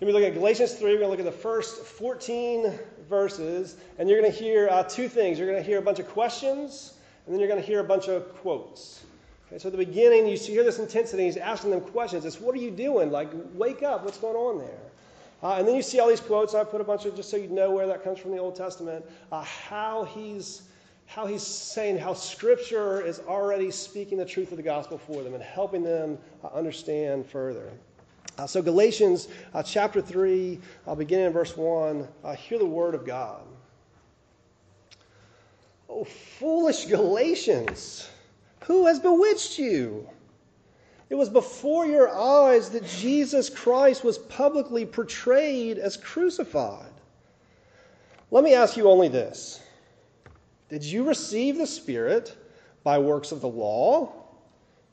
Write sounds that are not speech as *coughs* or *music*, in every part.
We're going to look at Galatians 3. We're going to look at the first 14 verses, and you're going to hear uh, two things. You're going to hear a bunch of questions, and then you're going to hear a bunch of quotes. Okay, so at the beginning, you see, hear this intensity. He's asking them questions. It's, what are you doing? Like, wake up. What's going on there? Uh, and then you see all these quotes. I put a bunch of, just so you know where that comes from the Old Testament, uh, how he's how he's saying how Scripture is already speaking the truth of the gospel for them and helping them uh, understand further. Uh, so, Galatians uh, chapter 3, I'll begin in verse 1. Uh, hear the word of God. Oh, foolish Galatians, who has bewitched you? It was before your eyes that Jesus Christ was publicly portrayed as crucified. Let me ask you only this Did you receive the Spirit by works of the law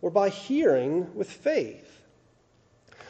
or by hearing with faith?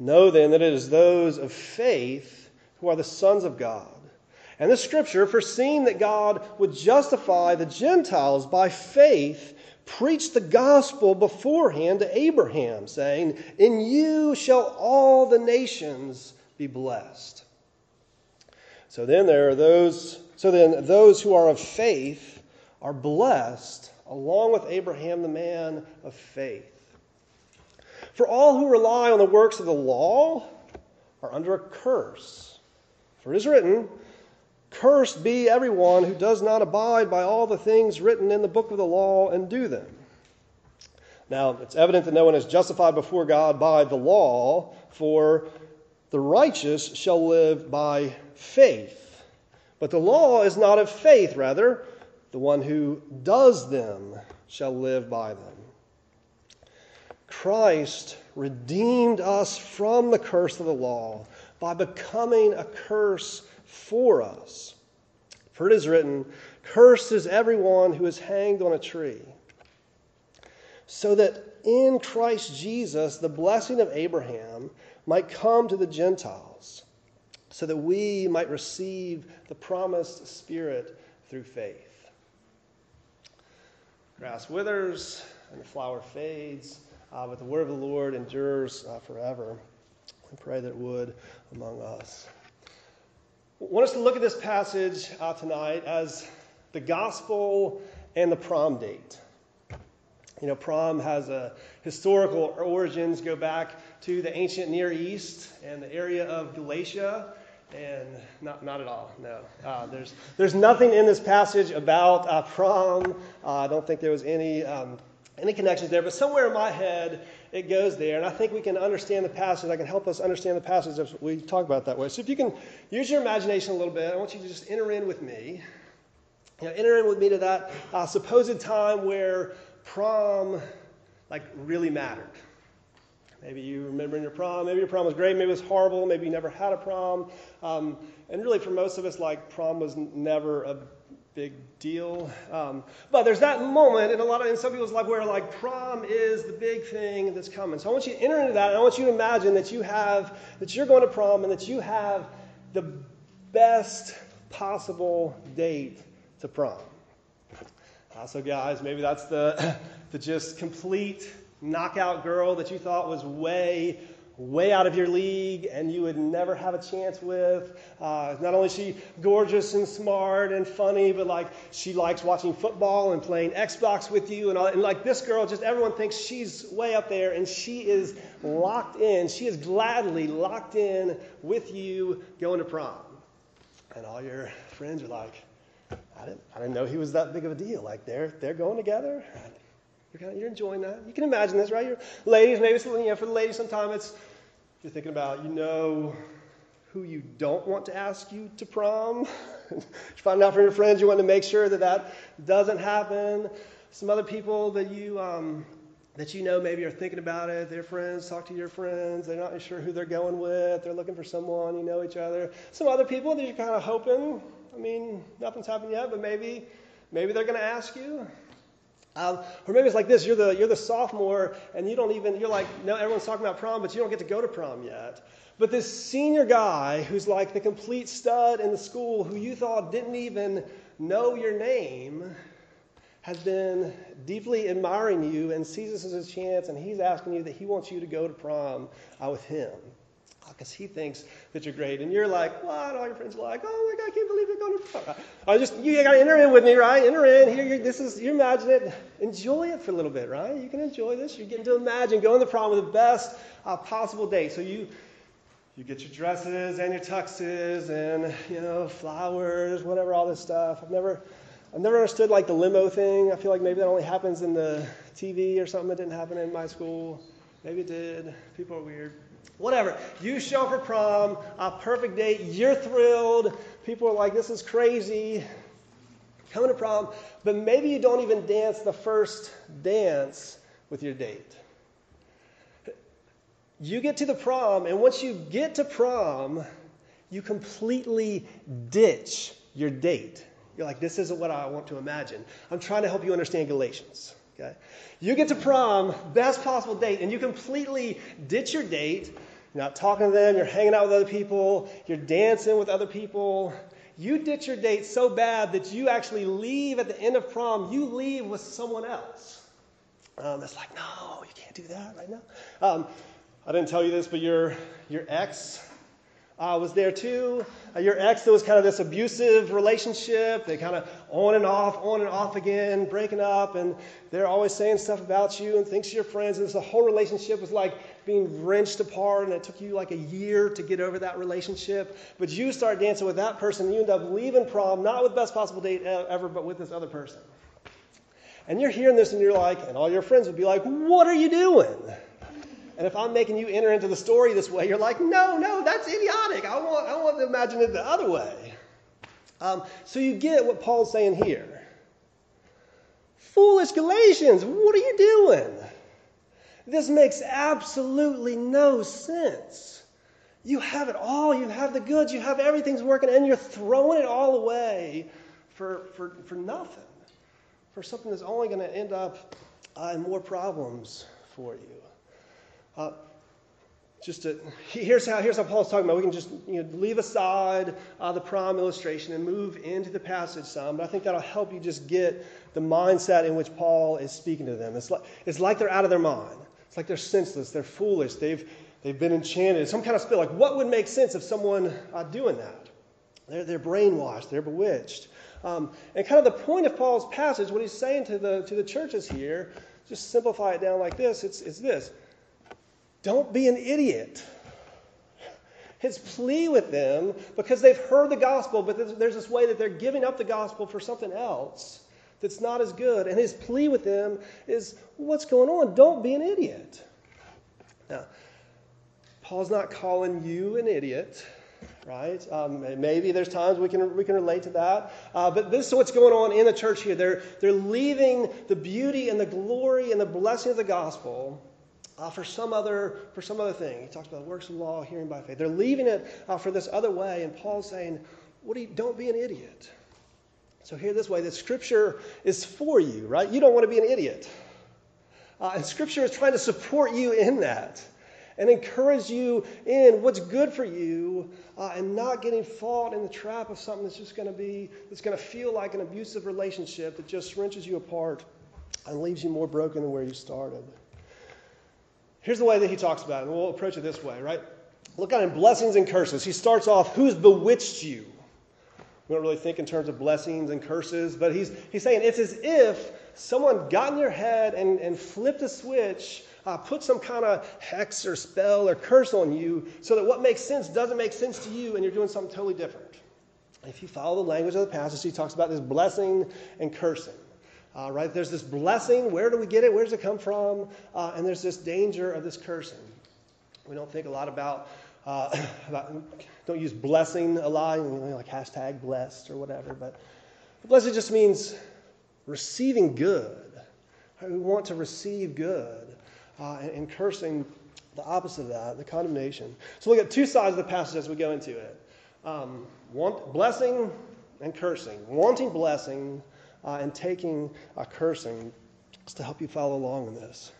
Know then that it is those of faith who are the sons of God. And the scripture, foreseeing that God would justify the Gentiles by faith, preached the gospel beforehand to Abraham, saying, In you shall all the nations be blessed. So then there are those, so then those who are of faith are blessed along with Abraham, the man of faith. For all who rely on the works of the law are under a curse. For it is written, Cursed be everyone who does not abide by all the things written in the book of the law and do them. Now, it's evident that no one is justified before God by the law, for the righteous shall live by faith. But the law is not of faith, rather, the one who does them shall live by them. Christ redeemed us from the curse of the law by becoming a curse for us. For it is written, Cursed is everyone who is hanged on a tree. So that in Christ Jesus the blessing of Abraham might come to the Gentiles, so that we might receive the promised Spirit through faith. Grass withers and the flower fades uh, but the word of the Lord endures uh, forever. We pray that it would among us. I want us to look at this passage uh, tonight as the gospel and the prom date. You know, prom has a historical origins go back to the ancient Near East and the area of Galatia, and not, not at all, no. Uh, there's, there's nothing in this passage about uh, prom. Uh, I don't think there was any um, any connections there, but somewhere in my head it goes there, and I think we can understand the passage. I can help us understand the passage if we talk about that way. So if you can use your imagination a little bit, I want you to just enter in with me. You know, enter in with me to that uh, supposed time where prom like really mattered. Maybe you remember in your prom. Maybe your prom was great. Maybe it was horrible. Maybe you never had a prom. Um, and really, for most of us, like prom was never a big deal. Um, but there's that moment in a lot of in some people's life where like prom is the big thing that's coming. So I want you to enter into that, and I want you to imagine that you have that you're going to prom and that you have the best possible date to prom. Uh, so guys, maybe that's the *laughs* the just complete knockout girl that you thought was way way out of your league and you would never have a chance with. Uh, not only she gorgeous and smart and funny, but like she likes watching football and playing Xbox with you and all. And like this girl, just everyone thinks she's way up there and she is locked in. She is gladly locked in with you going to prom. And all your friends are like, I didn't, I didn't know he was that big of a deal. Like they're, they're going together. You're, kind of, you're enjoying that. You can imagine this, right? You're, ladies, maybe it's, you know, for the ladies, sometimes it's you're thinking about, you know who you don't want to ask you to prom. *laughs* you find out from your friends, you want to make sure that that doesn't happen. Some other people that you, um, that you know maybe are thinking about it. Their friends talk to your friends. They're not sure who they're going with. They're looking for someone. You know each other. Some other people that you're kind of hoping. I mean, nothing's happened yet, but maybe, maybe they're going to ask you. Um, or maybe it's like this: you're the you're the sophomore, and you don't even you're like no, everyone's talking about prom, but you don't get to go to prom yet. But this senior guy who's like the complete stud in the school, who you thought didn't even know your name, has been deeply admiring you and sees this as a chance, and he's asking you that he wants you to go to prom uh, with him because he thinks that you're great. And you're like, what? All your friends are like, oh my God, I can't believe you're going to. I just, you got to enter in with me, right? Enter in. Here, this is, you imagine it. Enjoy it for a little bit, right? You can enjoy this. You're getting to imagine going to prom with the best uh, possible date. So you, you get your dresses and your tuxes and, you know, flowers, whatever, all this stuff. I've never I've never understood like the limo thing. I feel like maybe that only happens in the TV or something that didn't happen in my school. Maybe it did. People are weird. Whatever. You show up for prom, a perfect date. You're thrilled. People are like, this is crazy. Coming to prom. But maybe you don't even dance the first dance with your date. You get to the prom, and once you get to prom, you completely ditch your date. You're like, this isn't what I want to imagine. I'm trying to help you understand Galatians. Okay? You get to prom, best possible date, and you completely ditch your date. You're not talking to them, you're hanging out with other people, you're dancing with other people. You ditch your date so bad that you actually leave at the end of prom, you leave with someone else. Um, it's like, no, you can't do that right now. Um, I didn't tell you this, but your, your ex uh, was there too. Uh, your ex, there was kind of this abusive relationship. They kind of on and off, on and off again, breaking up, and they're always saying stuff about you and thinks you're friends. And the whole relationship was like being wrenched apart, and it took you like a year to get over that relationship. But you start dancing with that person, and you end up leaving prom, not with best possible date ever, but with this other person. And you're hearing this, and you're like, and all your friends would be like, What are you doing? And if I'm making you enter into the story this way, you're like, no, no, that's idiotic. I want, I want to imagine it the other way. Um, so you get what Paul's saying here. Foolish Galatians, what are you doing? This makes absolutely no sense. You have it all. You have the goods. You have everything's working, and you're throwing it all away for, for, for nothing, for something that's only going to end up uh, in more problems for you. Uh, just to, here's how here's how Paul's talking about. We can just you know, leave aside uh, the prom illustration and move into the passage some. But I think that'll help you just get the mindset in which Paul is speaking to them. It's like, it's like they're out of their mind. It's like they're senseless. They're foolish. They've they've been enchanted. Some kind of spell. Like what would make sense of someone uh, doing that? They're they're brainwashed. They're bewitched. Um, and kind of the point of Paul's passage, what he's saying to the to the churches here, just simplify it down like this. It's it's this don't be an idiot. His plea with them, because they've heard the gospel, but there's this way that they're giving up the gospel for something else that's not as good. And his plea with them is, What's going on? Don't be an idiot. Now, Paul's not calling you an idiot, right? Um, maybe there's times we can, we can relate to that. Uh, but this is what's going on in the church here. They're, they're leaving the beauty and the glory and the blessing of the gospel uh, for some other for some other thing. He talks about works of law, hearing by faith. They're leaving it uh, for this other way, and Paul's saying, "What do you, don't be an idiot." So here, this way: the Scripture is for you, right? You don't want to be an idiot, uh, and Scripture is trying to support you in that and encourage you in what's good for you, uh, and not getting caught in the trap of something that's just going to be that's going to feel like an abusive relationship that just wrenches you apart and leaves you more broken than where you started. Here's the way that he talks about it, and we'll approach it this way, right? Look at him blessings and curses. He starts off, Who's bewitched you? We don't really think in terms of blessings and curses, but he's, he's saying it's as if someone got in your head and, and flipped a switch, uh, put some kind of hex or spell or curse on you, so that what makes sense doesn't make sense to you, and you're doing something totally different. If you follow the language of the passage, he talks about this blessing and cursing. Uh, right? There's this blessing. Where do we get it? Where does it come from? Uh, and there's this danger of this cursing. We don't think a lot about, uh, *laughs* about don't use blessing a lot, you know, like hashtag blessed or whatever. But blessed just means receiving good. We want to receive good uh, and, and, cursing the opposite of that, the condemnation. So look at two sides of the passage as we go into it. Um, want, blessing and cursing. Wanting blessing uh, and taking a cursing just to help you follow along in this.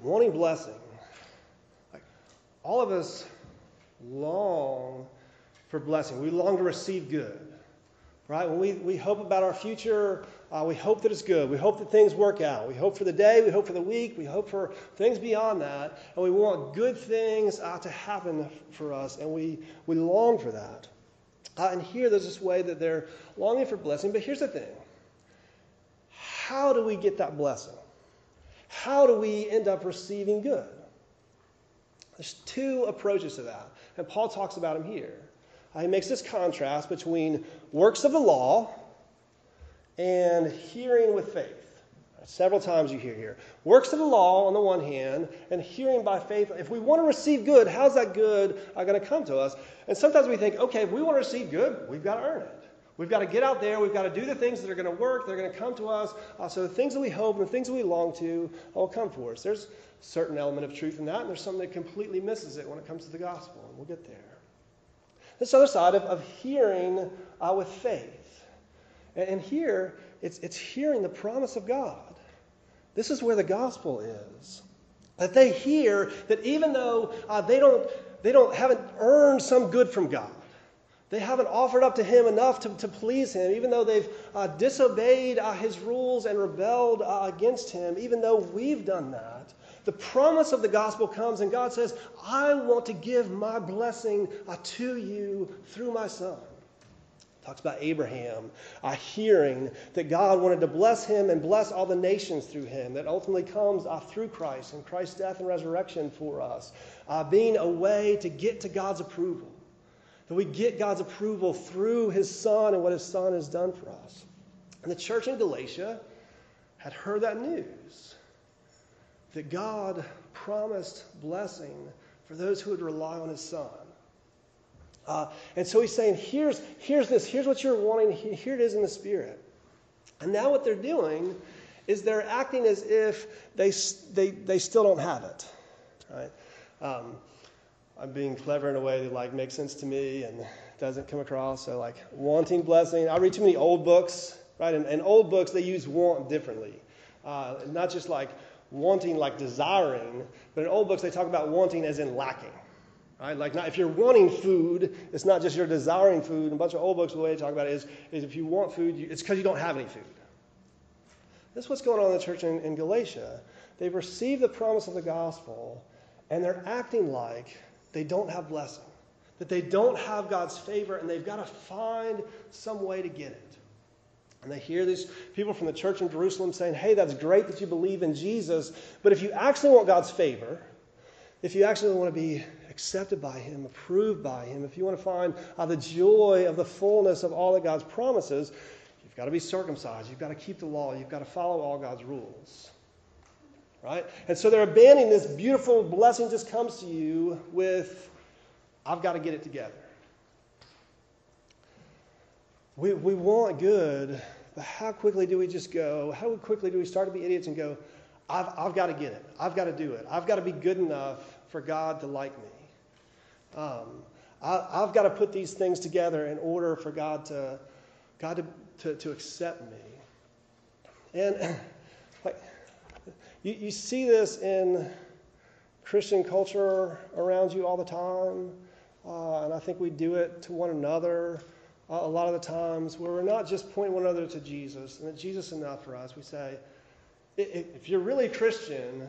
Wanting blessing. Like, all of us long for blessing. We long to receive good. Right? When we, we hope about our future, uh, we hope that it's good. We hope that things work out. We hope for the day. We hope for the week. We hope for things beyond that. And we want good things uh, to happen for us. And we, we long for that. Uh, and here there's this way that they're longing for blessing. But here's the thing how do we get that blessing? How do we end up receiving good? There's two approaches to that. And Paul talks about them here. Uh, he makes this contrast between works of the law and hearing with faith. Several times you hear here. Works of the law on the one hand, and hearing by faith. If we want to receive good, how's that good uh, going to come to us? And sometimes we think, okay, if we want to receive good, we've got to earn it. We've got to get out there. We've got to do the things that are going to work. They're going to come to us. Uh, so the things that we hope and the things that we long to will come for us. There's a certain element of truth in that, and there's something that completely misses it when it comes to the gospel, and we'll get there. This other side of, of hearing uh, with faith. And, and here, it's, it's hearing the promise of God. This is where the gospel is. That they hear that even though uh, they, don't, they don't, haven't earned some good from God, they haven't offered up to Him enough to, to please Him, even though they've uh, disobeyed uh, His rules and rebelled uh, against Him, even though we've done that, the promise of the gospel comes, and God says, I want to give my blessing uh, to you through my son. Talks about Abraham a hearing that God wanted to bless him and bless all the nations through him. That ultimately comes uh, through Christ and Christ's death and resurrection for us, uh, being a way to get to God's approval. That we get God's approval through his son and what his son has done for us. And the church in Galatia had heard that news that God promised blessing for those who would rely on his son. Uh, and so he's saying, here's, here's this, here's what you're wanting, here it is in the Spirit. And now what they're doing is they're acting as if they, they, they still don't have it. Right? Um, I'm being clever in a way that like makes sense to me and doesn't come across. So like wanting blessing. I read too many old books, right? And, and old books they use want differently. Uh, not just like wanting like desiring, but in old books they talk about wanting as in lacking. Right? Like not, if you're wanting food, it's not just you're desiring food. In a bunch of old books, the way they talk about it is, is if you want food, you, it's because you don't have any food. This is what's going on in the church in, in Galatia. They've received the promise of the gospel, and they're acting like they don't have blessing, that they don't have God's favor, and they've got to find some way to get it. And they hear these people from the church in Jerusalem saying, hey, that's great that you believe in Jesus, but if you actually want God's favor, if you actually want to be accepted by Him, approved by Him, if you want to find uh, the joy of the fullness of all that God's promises, you've got to be circumcised. You've got to keep the law. You've got to follow all God's rules. Right? And so they're abandoning this beautiful blessing just comes to you with, I've got to get it together. We, we want good, but how quickly do we just go? How quickly do we start to be idiots and go, I've, I've got to get it. I've got to do it. I've got to be good enough for God to like me. Um, I, have got to put these things together in order for God to, God to, to, to accept me. And *clears throat* like, you, you see this in Christian culture around you all the time. Uh, and I think we do it to one another uh, a lot of the times where we're not just pointing one another to Jesus and that Jesus enough for us. We say, if you're really Christian,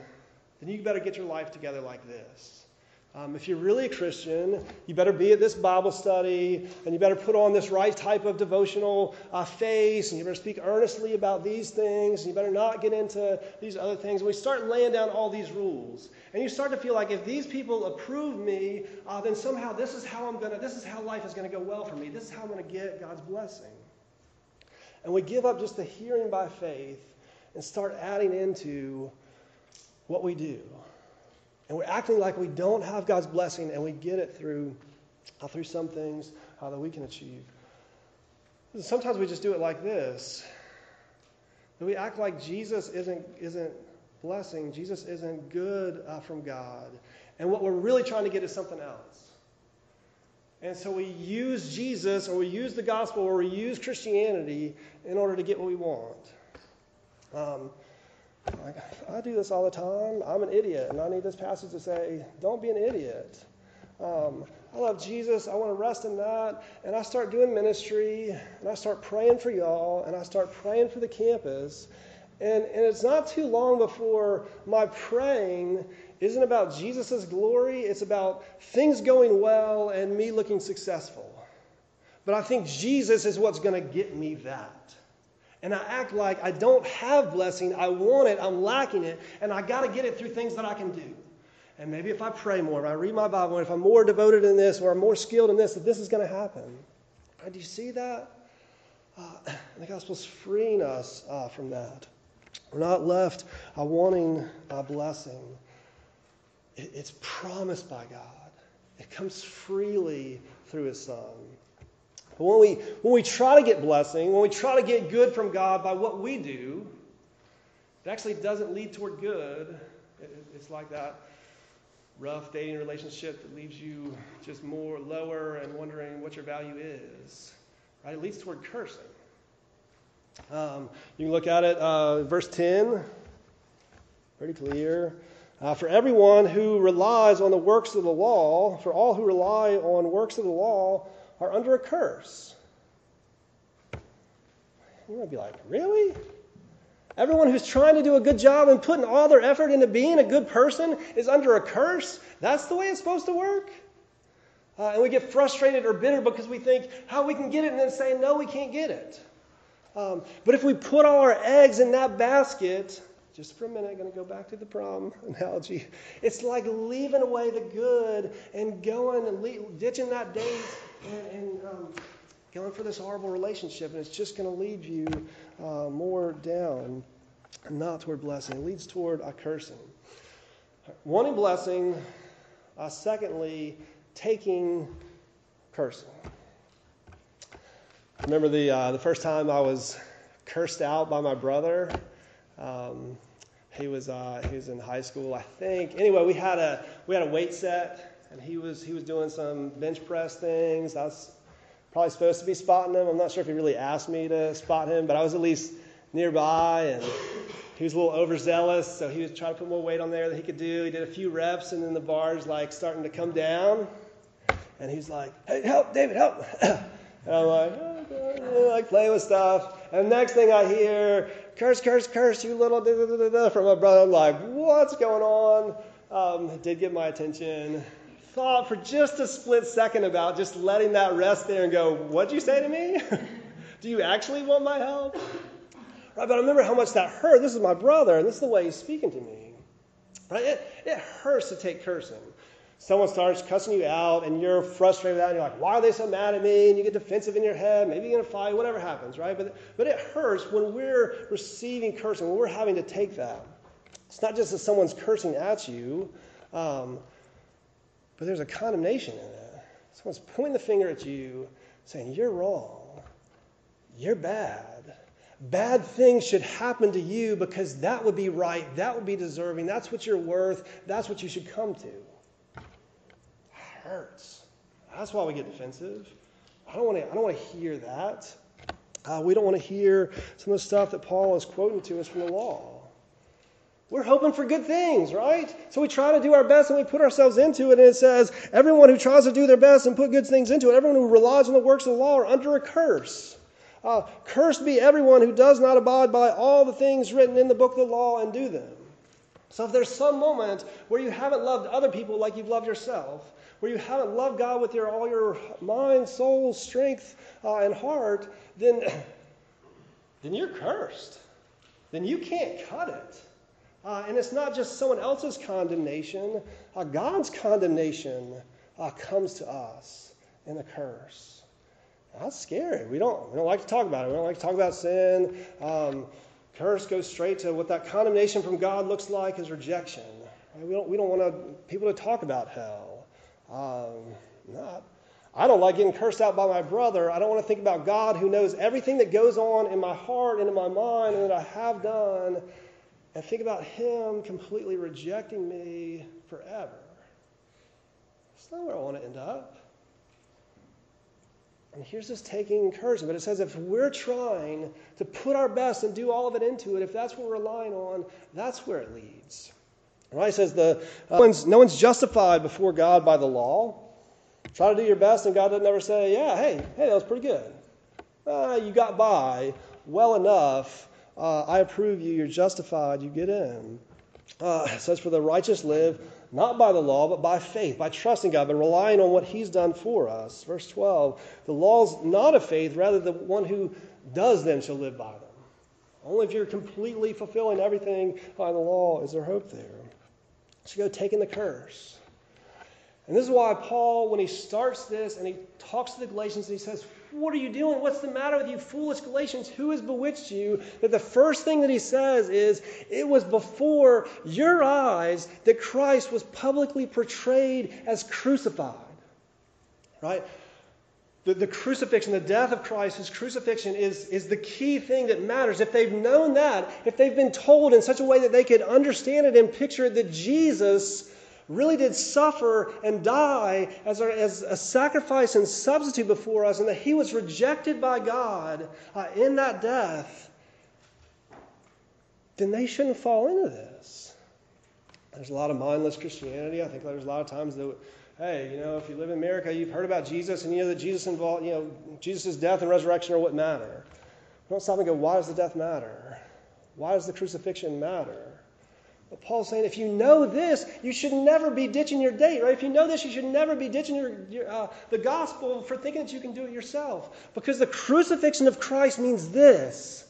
then you better get your life together like this. Um, if you're really a Christian, you better be at this Bible study, and you better put on this right type of devotional uh, face, and you better speak earnestly about these things, and you better not get into these other things. And we start laying down all these rules, and you start to feel like if these people approve me, uh, then somehow this is how I'm gonna, this is how life is gonna go well for me. This is how I'm gonna get God's blessing. And we give up just the hearing by faith and start adding into what we do. And we're acting like we don't have God's blessing and we get it through, uh, through some things uh, that we can achieve. Sometimes we just do it like this we act like Jesus isn't, isn't blessing, Jesus isn't good uh, from God. And what we're really trying to get is something else. And so we use Jesus or we use the gospel or we use Christianity in order to get what we want. Um, I, I do this all the time. I'm an idiot, and I need this passage to say, don't be an idiot. Um, I love Jesus. I want to rest in that. And I start doing ministry, and I start praying for y'all, and I start praying for the campus. And, and it's not too long before my praying isn't about Jesus' glory, it's about things going well and me looking successful. But I think Jesus is what's going to get me that. And I act like I don't have blessing, I want it, I'm lacking it, and I got to get it through things that I can do. And maybe if I pray more, if I read my Bible, if I'm more devoted in this or I'm more skilled in this, that this is going to happen. do you see that? Uh, *sighs* the gospel's freeing us uh, from that. We're not left uh, wanting a blessing. It, it's promised by God. It comes freely through His Son. But when we, when we try to get blessing, when we try to get good from God by what we do, it actually doesn't lead toward good. It's like that rough dating relationship that leaves you just more lower and wondering what your value is. Right? It leads toward cursing. Um, you can look at it, uh, verse 10, pretty clear. Uh, for everyone who relies on the works of the law, for all who rely on works of the law, are under a curse. You might be like, really? Everyone who's trying to do a good job and putting all their effort into being a good person is under a curse? That's the way it's supposed to work? Uh, and we get frustrated or bitter because we think how we can get it and then say, no, we can't get it. Um, but if we put all our eggs in that basket, just for a minute, I'm going to go back to the prom analogy. It's like leaving away the good and going and le- ditching that date and, and um, going for this horrible relationship, and it's just going to lead you uh, more down not toward blessing. It leads toward a cursing. Wanting blessing, uh, secondly, taking cursing. Remember the, uh, the first time I was cursed out by my brother. Um, he was uh, he was in high school, I think. Anyway, we had a we had a weight set, and he was he was doing some bench press things. I was probably supposed to be spotting him. I'm not sure if he really asked me to spot him, but I was at least nearby, and he was a little overzealous, so he was trying to put more weight on there that he could do. He did a few reps, and then the bar's like starting to come down, and he's like, "Hey, help, David, help!" *coughs* and I'm like, oh, like playing with stuff. And next thing I hear, curse, curse, curse, you little da, da, da, da, from my brother. I'm like, what's going on? Um, did get my attention. Thought for just a split second about just letting that rest there and go, what'd you say to me? *laughs* Do you actually want my help? Right, but I remember how much that hurt. This is my brother, and this is the way he's speaking to me. Right? It, it hurts to take cursing someone starts cussing you out and you're frustrated with that and you're like, why are they so mad at me? And you get defensive in your head, maybe you're going to fight, whatever happens, right? But, but it hurts when we're receiving cursing, when we're having to take that. It's not just that someone's cursing at you, um, but there's a condemnation in it. Someone's pointing the finger at you saying, you're wrong, you're bad. Bad things should happen to you because that would be right, that would be deserving, that's what you're worth, that's what you should come to hurts. That's why we get defensive. I don't want to, I don't want to hear that. Uh, we don't want to hear some of the stuff that Paul is quoting to us from the law. We're hoping for good things, right? So we try to do our best and we put ourselves into it, and it says, everyone who tries to do their best and put good things into it, everyone who relies on the works of the law are under a curse. Uh, cursed be everyone who does not abide by all the things written in the book of the law and do them. So if there's some moment where you haven't loved other people like you've loved yourself, where you haven't loved God with your, all your mind, soul, strength, uh, and heart, then, *clears throat* then you're cursed. Then you can't cut it. Uh, and it's not just someone else's condemnation, uh, God's condemnation uh, comes to us in a curse. That's scary. We don't, we don't like to talk about it. We don't like to talk about sin. Um, curse goes straight to what that condemnation from God looks like is rejection. We don't, we don't want to, people to talk about hell. Um, not, I don't like getting cursed out by my brother. I don't want to think about God who knows everything that goes on in my heart and in my mind and that I have done, and think about Him completely rejecting me forever. That's not where I want to end up. And here's this taking encouragement. But it says if we're trying to put our best and do all of it into it, if that's what we're relying on, that's where it leads. Right? Says the, uh, no, one's, no one's justified before God by the law. Try to do your best, and God doesn't ever say, Yeah, hey, hey, that was pretty good. Uh, you got by well enough. Uh, I approve you. You're justified. You get in. Uh, says, For the righteous live not by the law, but by faith, by trusting God, but relying on what He's done for us. Verse 12 The law's not of faith, rather, the one who does them shall live by them. Only if you're completely fulfilling everything by the law is there hope there. You go taking the curse. And this is why Paul, when he starts this and he talks to the Galatians, and he says, What are you doing? What's the matter with you, foolish Galatians? Who has bewitched you? That the first thing that he says is, It was before your eyes that Christ was publicly portrayed as crucified. Right? The, the crucifixion, the death of Christ, his crucifixion is, is the key thing that matters. If they've known that, if they've been told in such a way that they could understand it and picture that Jesus really did suffer and die as a, as a sacrifice and substitute before us, and that he was rejected by God uh, in that death, then they shouldn't fall into this. There's a lot of mindless Christianity. I think there's a lot of times that, hey, you know, if you live in America, you've heard about Jesus, and you know that Jesus involved, you know, Jesus' death and resurrection are what matter. We Don't stop and go, why does the death matter? Why does the crucifixion matter? But Paul's saying if you know this, you should never be ditching your date, right? If you know this, you should never be ditching your, your uh, the gospel for thinking that you can do it yourself. Because the crucifixion of Christ means this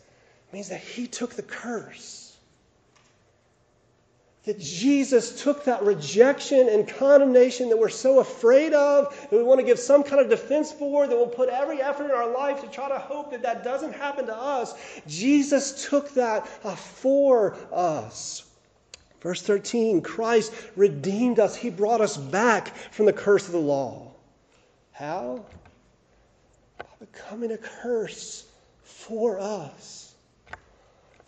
it means that he took the curse. That Jesus took that rejection and condemnation that we're so afraid of, that we want to give some kind of defense for, that we'll put every effort in our life to try to hope that that doesn't happen to us. Jesus took that uh, for us. Verse 13 Christ redeemed us, He brought us back from the curse of the law. How? By becoming a curse for us.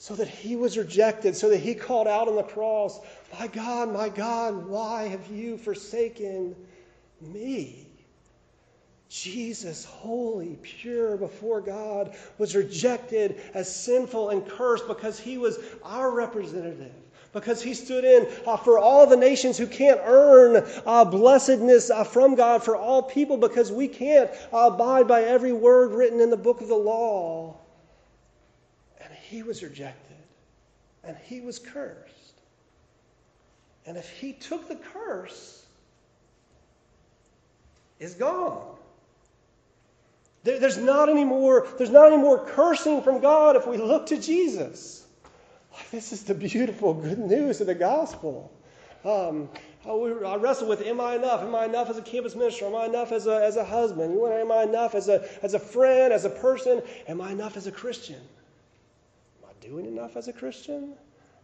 So that He was rejected, so that He called out on the cross, My God, my God, why have you forsaken me? Jesus, holy, pure before God, was rejected as sinful and cursed because he was our representative because he stood in uh, for all the nations who can't earn uh, blessedness uh, from God for all people because we can't abide by every word written in the book of the law. He was rejected, and he was cursed. And if he took the curse, is gone. there's not any more, there's not any more cursing from God if we look to Jesus. This is the beautiful good news of the gospel. Um, I wrestle with am I enough? Am I enough as a campus minister? Am I enough as a, as a husband? Am I enough as a, as a friend, as a person? Am I enough as a Christian? Doing enough as a Christian?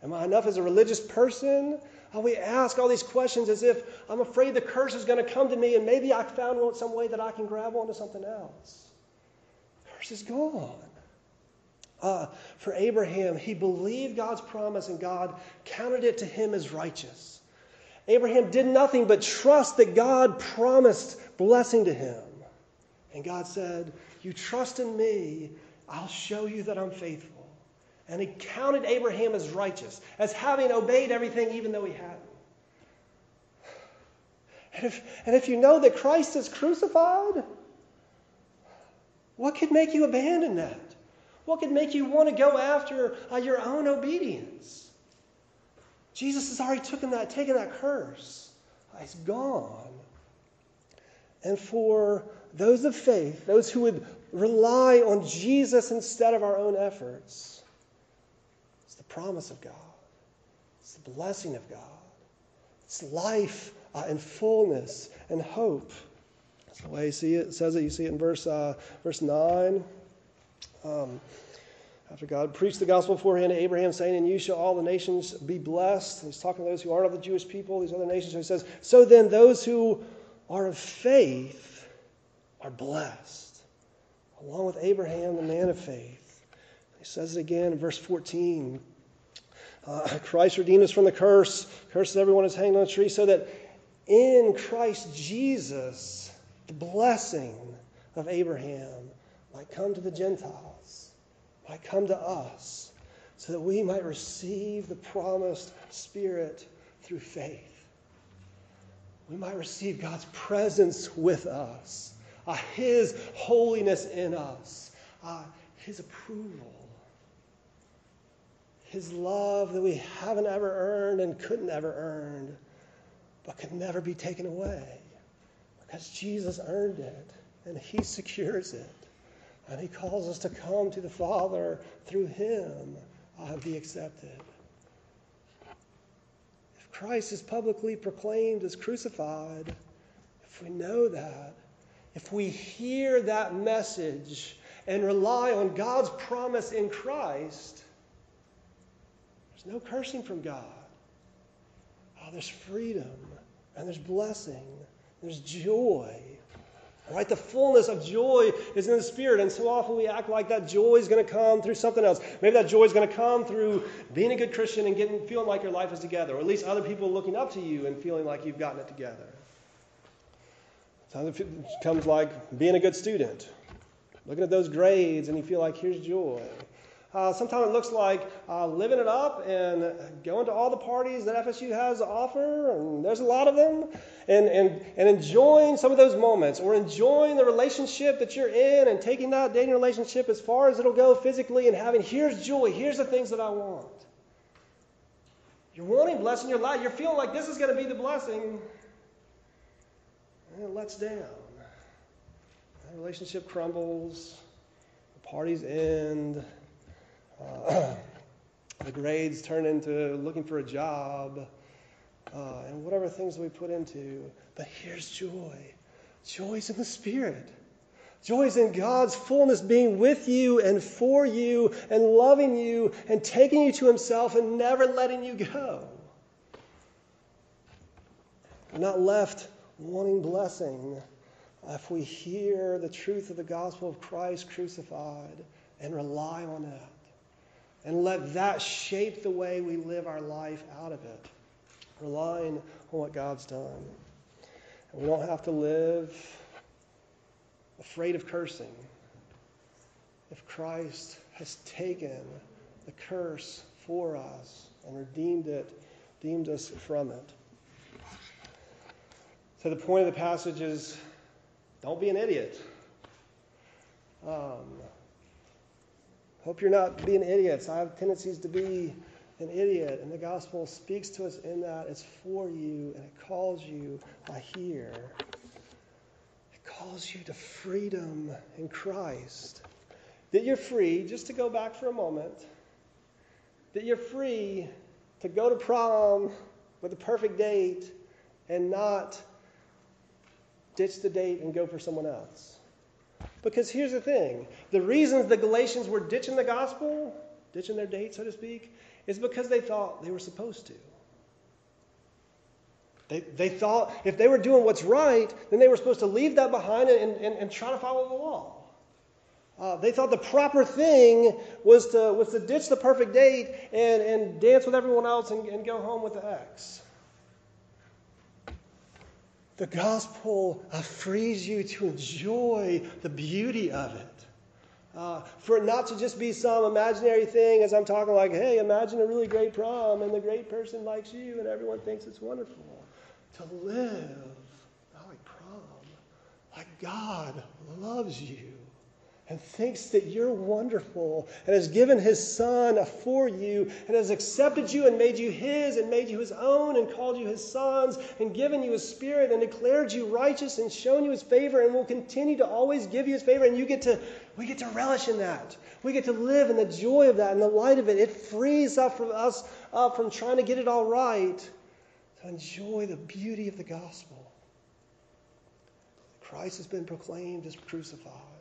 Am I enough as a religious person? we ask all these questions as if I'm afraid the curse is going to come to me and maybe I found some way that I can grab onto something else. The curse is gone. Uh, for Abraham, he believed God's promise and God counted it to him as righteous. Abraham did nothing but trust that God promised blessing to him. And God said, You trust in me, I'll show you that I'm faithful. And he counted Abraham as righteous, as having obeyed everything even though he hadn't. And if, and if you know that Christ is crucified, what could make you abandon that? What could make you want to go after uh, your own obedience? Jesus has already taken that, taken that curse. It's gone. And for those of faith, those who would rely on Jesus instead of our own efforts, promise of God. It's the blessing of God. It's life uh, and fullness and hope. That's the way you see it. it says it. You see it in verse, uh, verse 9. Um, after God preached the gospel beforehand to Abraham, saying, "And you shall all the nations be blessed. And he's talking to those who aren't of the Jewish people, these other nations. So he says, So then, those who are of faith are blessed, along with Abraham, the man of faith. He says it again in verse 14. Uh, *laughs* Christ redeemed us from the curse. Curses everyone is hanged on a tree, so that in Christ Jesus, the blessing of Abraham might come to the Gentiles, might come to us, so that we might receive the promised Spirit through faith. We might receive God's presence with us, uh, His holiness in us, uh, His approval, His love that we haven't ever earned and couldn't ever earn, but could never be taken away because Jesus earned it and He secures it. And He calls us to come to the Father through Him and be accepted. If Christ is publicly proclaimed as crucified, if we know that, if we hear that message and rely on God's promise in Christ, there's no cursing from God. Oh, there's freedom and there's blessing, there's joy. Right? The fullness of joy is in the Spirit. And so often we act like that joy is going to come through something else. Maybe that joy is going to come through being a good Christian and getting, feeling like your life is together, or at least other people looking up to you and feeling like you've gotten it together. Sometimes it comes like being a good student, looking at those grades, and you feel like here's joy. Uh, sometimes it looks like uh, living it up and going to all the parties that FSU has to offer, and there's a lot of them, and, and, and enjoying some of those moments, or enjoying the relationship that you're in, and taking that dating relationship as far as it'll go physically, and having, here's joy, here's the things that I want. You're wanting blessing your life. You're feeling like this is going to be the blessing, and it lets down. The relationship crumbles, the parties end. *clears throat* The grades turn into looking for a job, uh, and whatever things we put into. But here's joy joy's in the Spirit. Joy is in God's fullness being with you and for you and loving you and taking you to Himself and never letting you go. We're not left wanting blessing if we hear the truth of the gospel of Christ crucified and rely on it and let that shape the way we live our life out of it, relying on what God's done. And we don't have to live afraid of cursing if Christ has taken the curse for us and redeemed it, redeemed us from it. So the point of the passage is don't be an idiot. Um, Hope you're not being idiots. I have tendencies to be an idiot, and the gospel speaks to us in that it's for you and it calls you I hear. It calls you to freedom in Christ. That you're free, just to go back for a moment, that you're free to go to prom with a perfect date and not ditch the date and go for someone else. Because here's the thing the reasons the Galatians were ditching the gospel, ditching their date, so to speak, is because they thought they were supposed to. They, they thought if they were doing what's right, then they were supposed to leave that behind and, and, and try to follow the law. Uh, they thought the proper thing was to, was to ditch the perfect date and, and dance with everyone else and, and go home with the ex. The gospel uh, frees you to enjoy the beauty of it. Uh, for it not to just be some imaginary thing, as I'm talking like, hey, imagine a really great prom and the great person likes you and everyone thinks it's wonderful. To live not like prom, like God loves you and thinks that you're wonderful and has given his son for you and has accepted you and made you his and made you his own and called you his sons and given you his spirit and declared you righteous and shown you his favor and will continue to always give you his favor. And you get to we get to relish in that. We get to live in the joy of that and the light of it. It frees up from us up from trying to get it all right to enjoy the beauty of the gospel. Christ has been proclaimed as crucified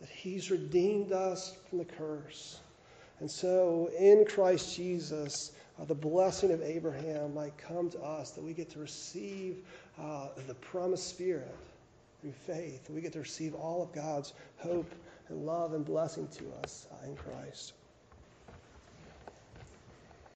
that He's redeemed us from the curse. And so in Christ Jesus, uh, the blessing of Abraham might come to us, that we get to receive uh, the promised Spirit through faith. We get to receive all of God's hope and love and blessing to us uh, in Christ.